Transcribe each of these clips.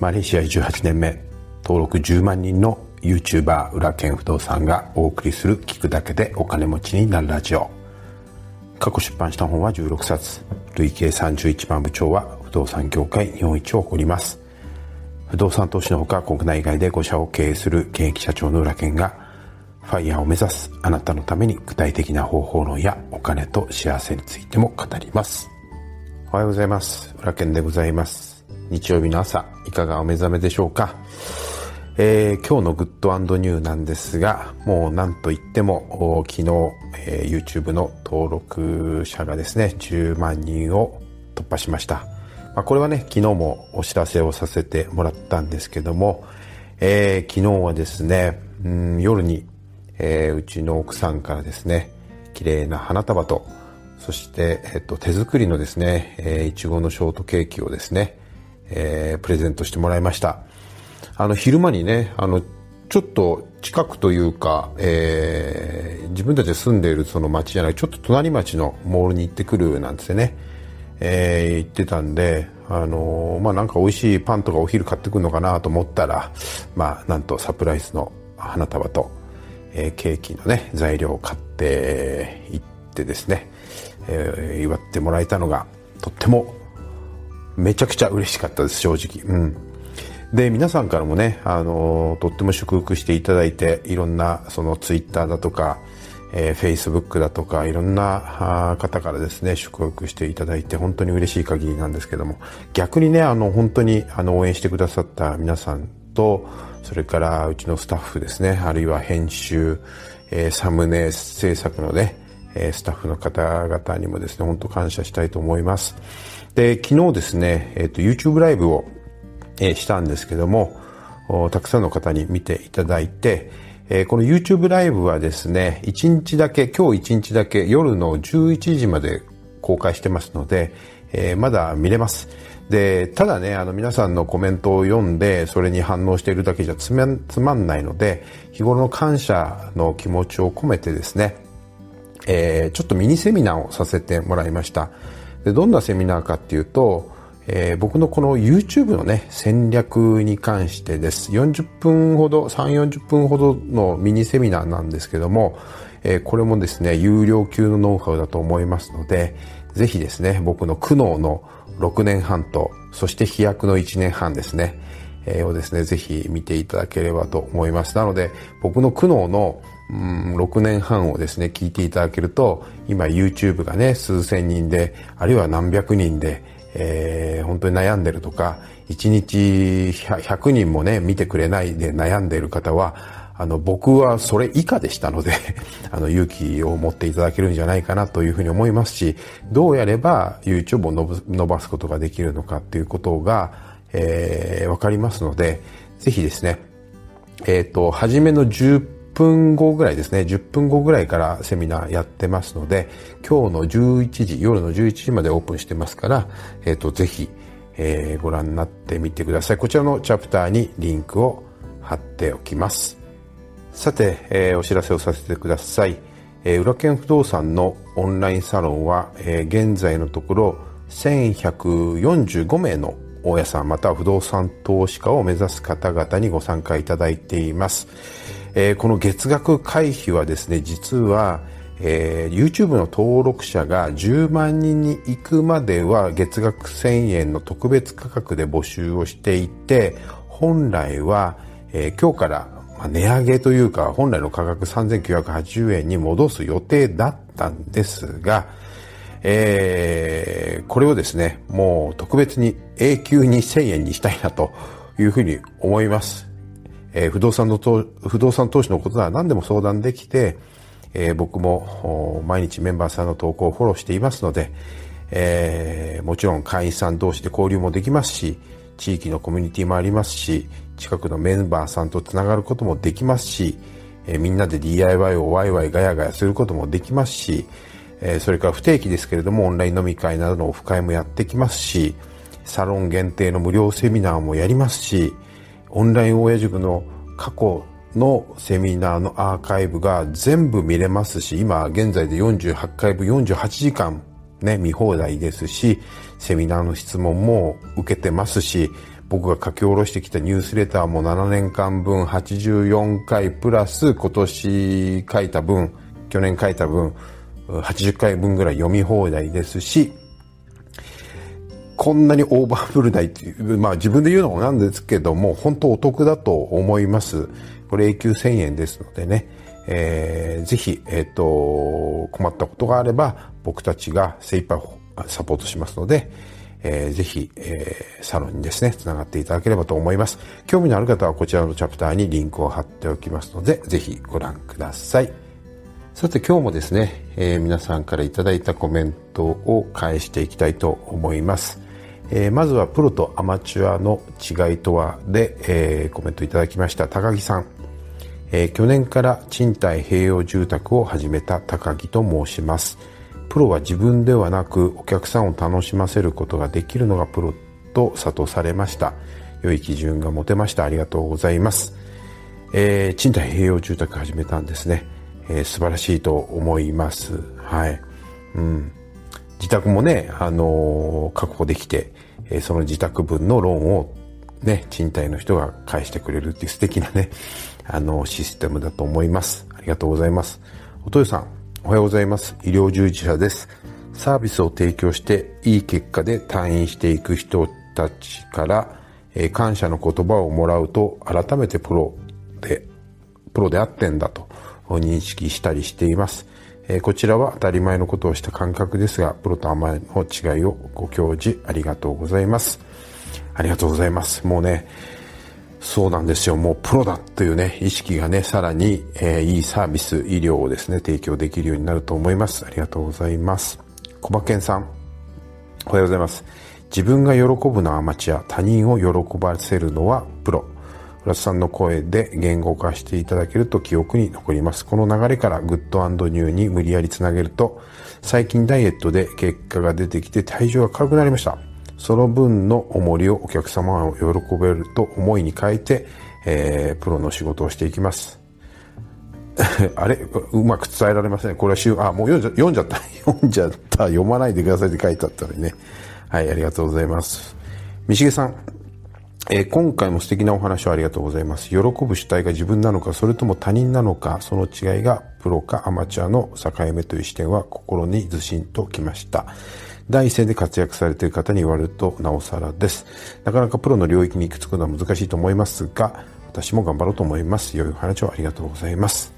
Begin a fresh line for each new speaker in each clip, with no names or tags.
マレーシア18年目登録10万人の YouTuber 裏剣不動産がお送りする聞くだけでお金持ちになるラジオ。過去出版した本は16冊。累計31万部長は不動産業界日本一を誇ります。不動産投資のほか国内外で5社を経営する現役社長の裏剣がファイヤーを目指すあなたのために具体的な方法論やお金と幸せについても語ります。おはようございます。裏剣でございます。日曜日の朝いかがお目覚めでしょうか？えー、今日のグッドニューなんですが、もうなんといっても、昨日、えー、YouTube の登録者がですね、10万人を突破しました。まあ、これはね、昨日もお知らせをさせてもらったんですけども、えー、昨日はですね、うん、夜に、えー、うちの奥さんからですね、綺麗な花束と、そして、えっと、手作りのですね、えー、いちごのショートケーキをですね、えー、プレゼントしてもらいました。あの、昼間にね、あの、ちょっと近くというか、えー、自分たちが住んでいるその町じゃない、ちょっと隣町のモールに行ってくるなんてね、えー、言ってたんで、あのー、まあ、なんか美味しいパンとかお昼買ってくるのかなと思ったら、まあ、なんとサプライズの花束と、えー、ケーキのね、材料を買って行ってですね、えー、祝ってもらえたのが、とっても、めちゃくちゃ嬉しかったです、正直。うん。で皆さんからもねあのとっても祝福していただいていろんなそのツイッターだとか、えー、フェイスブックだとかいろんな方からですね祝福していただいて本当に嬉しい限りなんですけども逆にねあの本当にあの応援してくださった皆さんとそれからうちのスタッフですねあるいは編集、えー、サムネ制作のねえスタッフの方々にもですね、本当感謝したいと思います。で、昨日ですね、えっ、ー、と、YouTube ライブをえしたんですけども、たくさんの方に見ていただいて、えこの YouTube ライブはですね、1日だけ、今日1日だけ夜の11時まで公開してますので、えー、まだ見れます。で、ただね、あの皆さんのコメントを読んで、それに反応しているだけじゃつまんないので、日頃の感謝の気持ちを込めてですね、えー、ちょっとミニセミナーをさせてもらいました。でどんなセミナーかっていうと、えー、僕のこの YouTube のね、戦略に関してです。40分ほど、3、40分ほどのミニセミナーなんですけども、えー、これもですね、有料級のノウハウだと思いますので、ぜひですね、僕の苦悩の6年半と、そして飛躍の1年半ですね、えー、をですね、ぜひ見ていただければと思います。なので、僕の苦悩のうん、6年半をですね、聞いていただけると、今 YouTube がね、数千人で、あるいは何百人で、えー、本当に悩んでるとか、1日100人もね、見てくれないで悩んでいる方は、あの、僕はそれ以下でしたので あの、勇気を持っていただけるんじゃないかなというふうに思いますし、どうやれば YouTube を伸ばすことができるのかっていうことが、えー、わかりますので、ぜひですね、えっ、ー、と、初めの10分後ぐらいですね、10分後ぐらいからセミナーやってますので、今日の11時、夜の11時までオープンしてますから、えっ、ー、と、ぜひ、えー、ご覧になってみてください。こちらのチャプターにリンクを貼っておきます。さて、えー、お知らせをさせてください。えー、裏剣不動産のオンラインサロンは、えー、現在のところ1145名の大家さんまたは不動産投資家を目指す方々にご参加いただいています。えー、この月額会費はですね、実は、えー、YouTube の登録者が10万人に行くまでは月額1000円の特別価格で募集をしていて、本来は、えー、今日から値上げというか、本来の価格3980円に戻す予定だったんですが、えー、これをですね、もう特別に永久に1000円にしたいなというふうに思います。えー、不動産のと、不動産投資のことなら何でも相談できて、えー、僕も毎日メンバーさんの投稿をフォローしていますので、えー、もちろん会員さん同士で交流もできますし、地域のコミュニティもありますし、近くのメンバーさんとつながることもできますし、えー、みんなで DIY をワイワイガヤガヤすることもできますし、えー、それから不定期ですけれどもオンライン飲み会などのオフ会もやってきますし、サロン限定の無料セミナーもやりますし、オンライン親塾の過去のセミナーのアーカイブが全部見れますし、今現在で48回分48時間ね、見放題ですし、セミナーの質問も受けてますし、僕が書き下ろしてきたニュースレターも7年間分84回プラス今年書いた分、去年書いた分、80回分ぐらい読み放題ですし、こんなに大盤振る舞いっていう、まあ自分で言うのもなんですけども、本当お得だと思います。これ永久1000円ですのでね、えー、ぜひ、えっ、ー、と、困ったことがあれば、僕たちが精一杯サポートしますので、えー、ぜひ、えー、サロンにですね、繋がっていただければと思います。興味のある方はこちらのチャプターにリンクを貼っておきますので、ぜひご覧ください。さて今日もですね、えー、皆さんからいただいたコメントを返していきたいと思います。えー、まずはプロとアマチュアの違いとはで、えー、コメントいただきました。高木さん、えー、去年から賃貸併用住宅を始めた高木と申します。プロは自分ではなくお客さんを楽しませることができるのがプロと諭されました。良い基準が持てました。ありがとうございます、え、賃貸併用住宅始めたんですね、えー、素晴らしいと思います。はい。うん。自宅もね、あのー、確保できて、え、その自宅分のローンをね、賃貸の人が返してくれるっていう素敵なね、あの、システムだと思います。ありがとうございます。おとよさん、おはようございます。医療従事者です。サービスを提供していい結果で退院していく人たちから、えー、感謝の言葉をもらうと改めてプロで、プロであってんだと認識したりしています。えこちらは当たり前のことをした感覚ですが、プロと甘いの違いをご教示ありがとうございます。ありがとうございます。もうね、そうなんですよ。もうプロだというね、意識がね、さらに、えー、いいサービス、医療をですね、提供できるようになると思います。ありがとうございます。小馬健さん、おはようございます。自分が喜ぶのはアマチュア、他人を喜ばせるのはプロ。浦田さんの声で言語化していただけると記憶に残ります。この流れからグッドニューに無理やりつなげると、最近ダイエットで結果が出てきて体重が軽くなりました。その分の重りをお客様を喜べると思いに変えて、えー、プロの仕事をしていきます。あれ？うまく伝えられません。これは週、あ、もう読んじゃ読んじゃった。読んじゃった。読まないでくださいって書いてあったのにね。はい、ありがとうございます。三重さん、えー、今回も素敵なお話をありがとうございます。喜ぶ主体が自分なのか、それとも他人なのか、その違いがプロかアマチュアの境目という視点は心にずしんときました。第一線で活躍されている方に言われるとなおさらです。なかなかプロの領域に行き着くのは難しいと思いますが、私も頑張ろうと思います。良いお話をありがとうございます。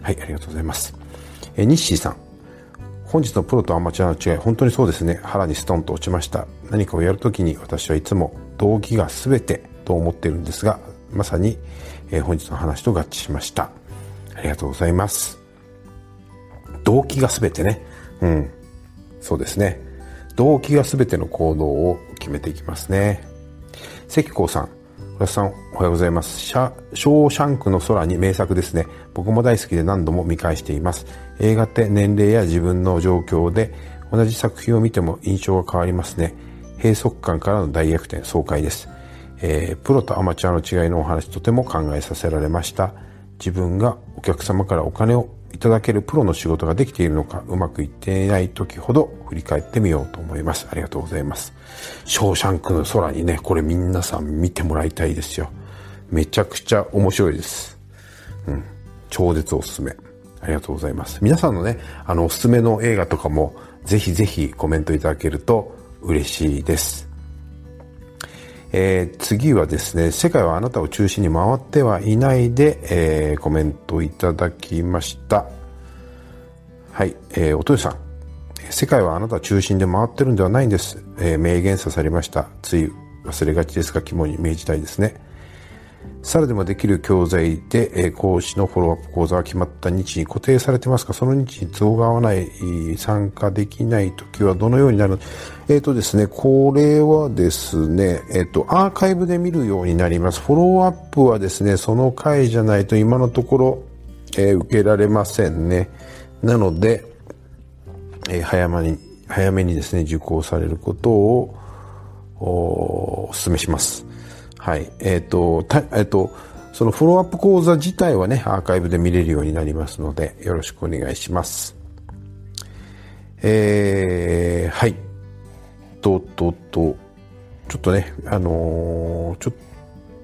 はい、ありがとうございます。えー、ニッシーさん。本日のプロとアマチュアの違い、本当にそうですね。腹にストンと落ちました。何かをやるときに私はいつも動機が全てと思っているんですが、まさに、えー、本日の話と合致しました。ありがとうございます。動機が全てね。うん。そうですね。動機が全ての行動を決めていきますね。関光さん。さん、おはようございます。シャ、ショーシャンクの空に名作ですね。僕も大好きで何度も見返しています。映画って年齢や自分の状況で同じ作品を見ても印象が変わりますね。閉塞感からの大逆転、爽快です。えー、プロとアマチュアの違いのお話とても考えさせられました。自分がお客様からお金をいただけるプロの仕事ができているのか、うまくいっていない時ほど振り返ってみようと思います。ありがとうございます。ショーシャンクの空にね、これ皆さん見てもらいたいですよ。めちゃくちゃ面白いです。うん。超絶おすすめ。ありがとうございます。皆さんのね、あの、おすすめの映画とかも、ぜひぜひコメントいただけると嬉しいです。えー、次はですね、世界はあなたを中心に回ってはいないで、えー、コメントいただきました。はい、えー、おとよさん。世界はあなた中心で回ってるんではないんです。えー、明言さされました。つい忘れがちですが、肝に銘じたいですね。さらでもできる教材で、え、講師のフォローアップ講座が決まった日に固定されてますか？その日に都合が合わない、参加できない時はどのようになる？えっ、ー、とですね、これはですね、えっ、ー、と、アーカイブで見るようになります。フォローアップはですね、その回じゃないと今のところ、えー、受けられませんね。なので、え、早めに、早めにですね、受講されることを、お勧めします。はい。えっ、ー、と、た、えっ、ー、と、そのフォローアップ講座自体はね、アーカイブで見れるようになりますので、よろしくお願いします。えー、はい。と、と、と、ちょっとね、あのー、ちょっ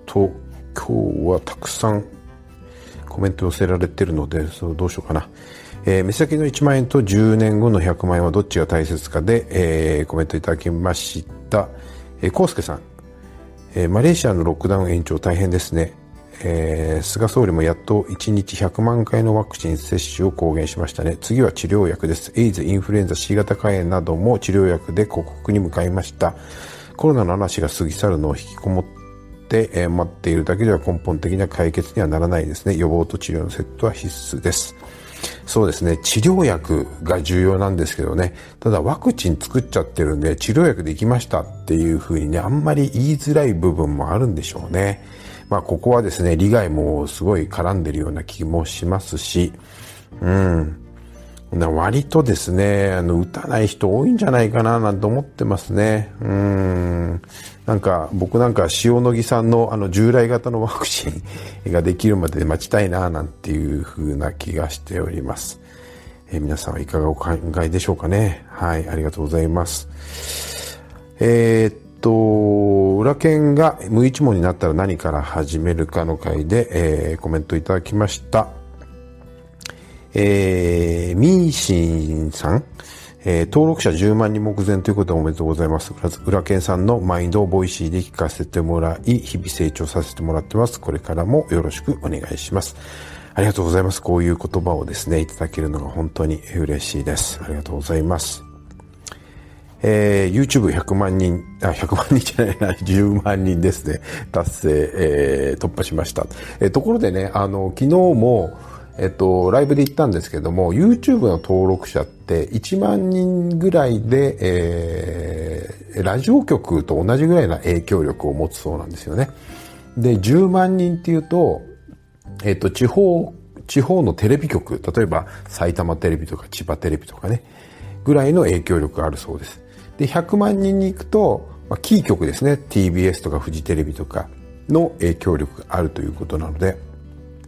と今日はたくさんコメント寄せられてるので、そどうしようかな。えー、目先の1万円と10年後の100万円はどっちが大切かで、えー、コメントいただきました。えー、コウスケさん、えー、マレーシアのロックダウン延長大変ですね。えー、菅総理もやっと1日100万回のワクチン接種を公言しましたね。次は治療薬です。エイズ、インフルエンザ、C 型肝炎なども治療薬で克服に向かいました。コロナの話が過ぎ去るのを引きこもって、えー、待っているだけでは根本的な解決にはならないですね。予防と治療のセットは必須です。そうですね。治療薬が重要なんですけどね。ただワクチン作っちゃってるんで、治療薬できましたっていうふうにね、あんまり言いづらい部分もあるんでしょうね。まあ、ここはですね、利害もすごい絡んでるような気もしますし、うん。割とですね、あの、打たない人多いんじゃないかな、なんて思ってますね。うん。なんか、僕なんか塩野義さんのあの従来型のワクチンができるまで待ちたいな、なんていう風な気がしております。え、皆さんはいかがお考えでしょうかね。はい、ありがとうございます。えー、っと、裏剣が無一文になったら何から始めるかの回で、えー、コメントいただきました。えー、ミーシンさん、えー、登録者10万人目前ということでおめでとうございます。裏剣さんのマインドをボイシーで聞かせてもらい、日々成長させてもらってます。これからもよろしくお願いします。ありがとうございます。こういう言葉をですね、いただけるのが本当に嬉しいです。ありがとうございます。えー、YouTube100 万人、あ、100万人じゃないな、10万人ですね、達成、えー、突破しました。えー、ところでね、あの、昨日も、えっと、ライブで言ったんですけども、YouTube の登録者って1万人ぐらいで、えー、ラジオ局と同じぐらいの影響力を持つそうなんですよね。で、10万人っていうと、えっと、地方、地方のテレビ局、例えば埼玉テレビとか千葉テレビとかね、ぐらいの影響力があるそうです。で、100万人に行くと、まあ、キー局ですね、TBS とかフジテレビとかの影響力があるということなので、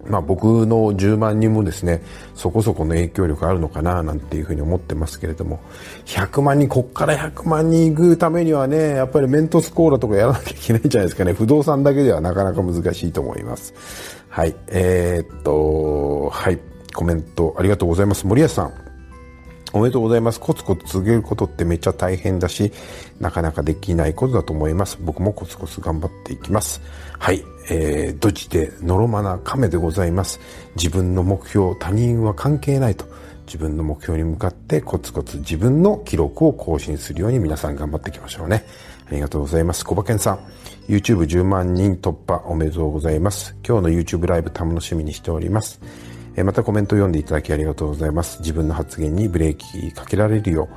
まあ僕の10万人もですね、そこそこの影響力あるのかななんていうふうに思ってますけれども、100万人、こっから100万人行くためにはね、やっぱりメントスコーラとかやらなきゃいけないんじゃないですかね。不動産だけではなかなか難しいと思います。はい。えー、っと、はい。コメントありがとうございます。森保さん。おめでとうございます。コツコツ続けることってめっちゃ大変だし、なかなかできないことだと思います。僕もコツコツ頑張っていきます。はい。えー、ドジでのろまな亀でございます。自分の目標、他人は関係ないと。自分の目標に向かってコツコツ自分の記録を更新するように皆さん頑張っていきましょうね。ありがとうございます。小馬健さん。YouTube10 万人突破おめでとうございます。今日の YouTube ライブ楽しみにしております。またコメント読んでいただきありがとうございます。自分の発言にブレーキかけられるよ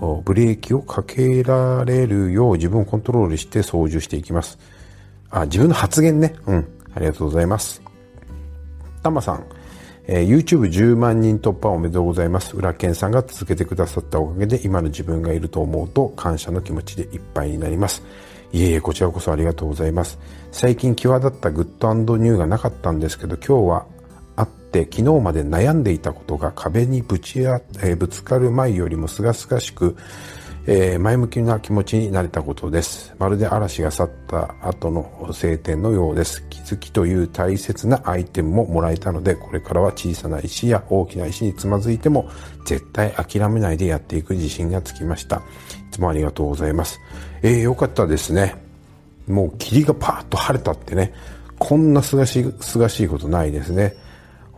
う、ブレーキをかけられるよう自分をコントロールして操縦していきます。あ、自分の発言ね。うん。ありがとうございます。たまさん、えー、YouTube10 万人突破おめでとうございます。浦健さんが続けてくださったおかげで今の自分がいると思うと感謝の気持ちでいっぱいになります。いえいえ、こちらこそありがとうございます。最近際立ったグッドニューがなかったんですけど、今日はって昨日まで悩んでいたことが壁にぶち、えー、ぶつかる前よりも清々しく、えー、前向きな気持ちになれたことです。まるで嵐が去った後の晴天のようです。気づきという大切なアイテムももらえたので、これからは小さな石や大きな石につまずいても、絶対諦めないでやっていく自信がつきました。いつもありがとうございます。えー、よかったですね。もう霧がパーッと晴れたってね、こんなすがし、すがしいことないですね。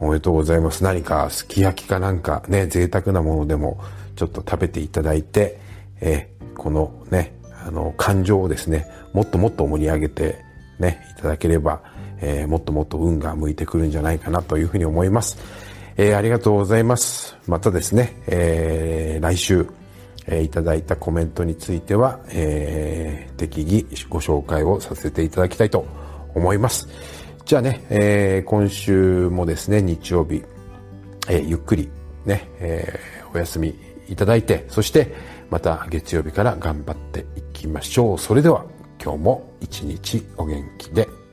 おめでとうございます。何かすき焼きかなんかね、贅沢なものでもちょっと食べていただいて、えー、このね、あの、感情をですね、もっともっと盛り上げてね、いただければ、えー、もっともっと運が向いてくるんじゃないかなというふうに思います。えー、ありがとうございます。またですね、えー、来週、えー、いただいたコメントについては、えー、適宜ご紹介をさせていただきたいと思います。じゃあね、えー、今週もですね、日曜日、えー、ゆっくりね、えー、お休みいただいて、そしてまた月曜日から頑張っていきましょう。それでは今日も一日お元気で。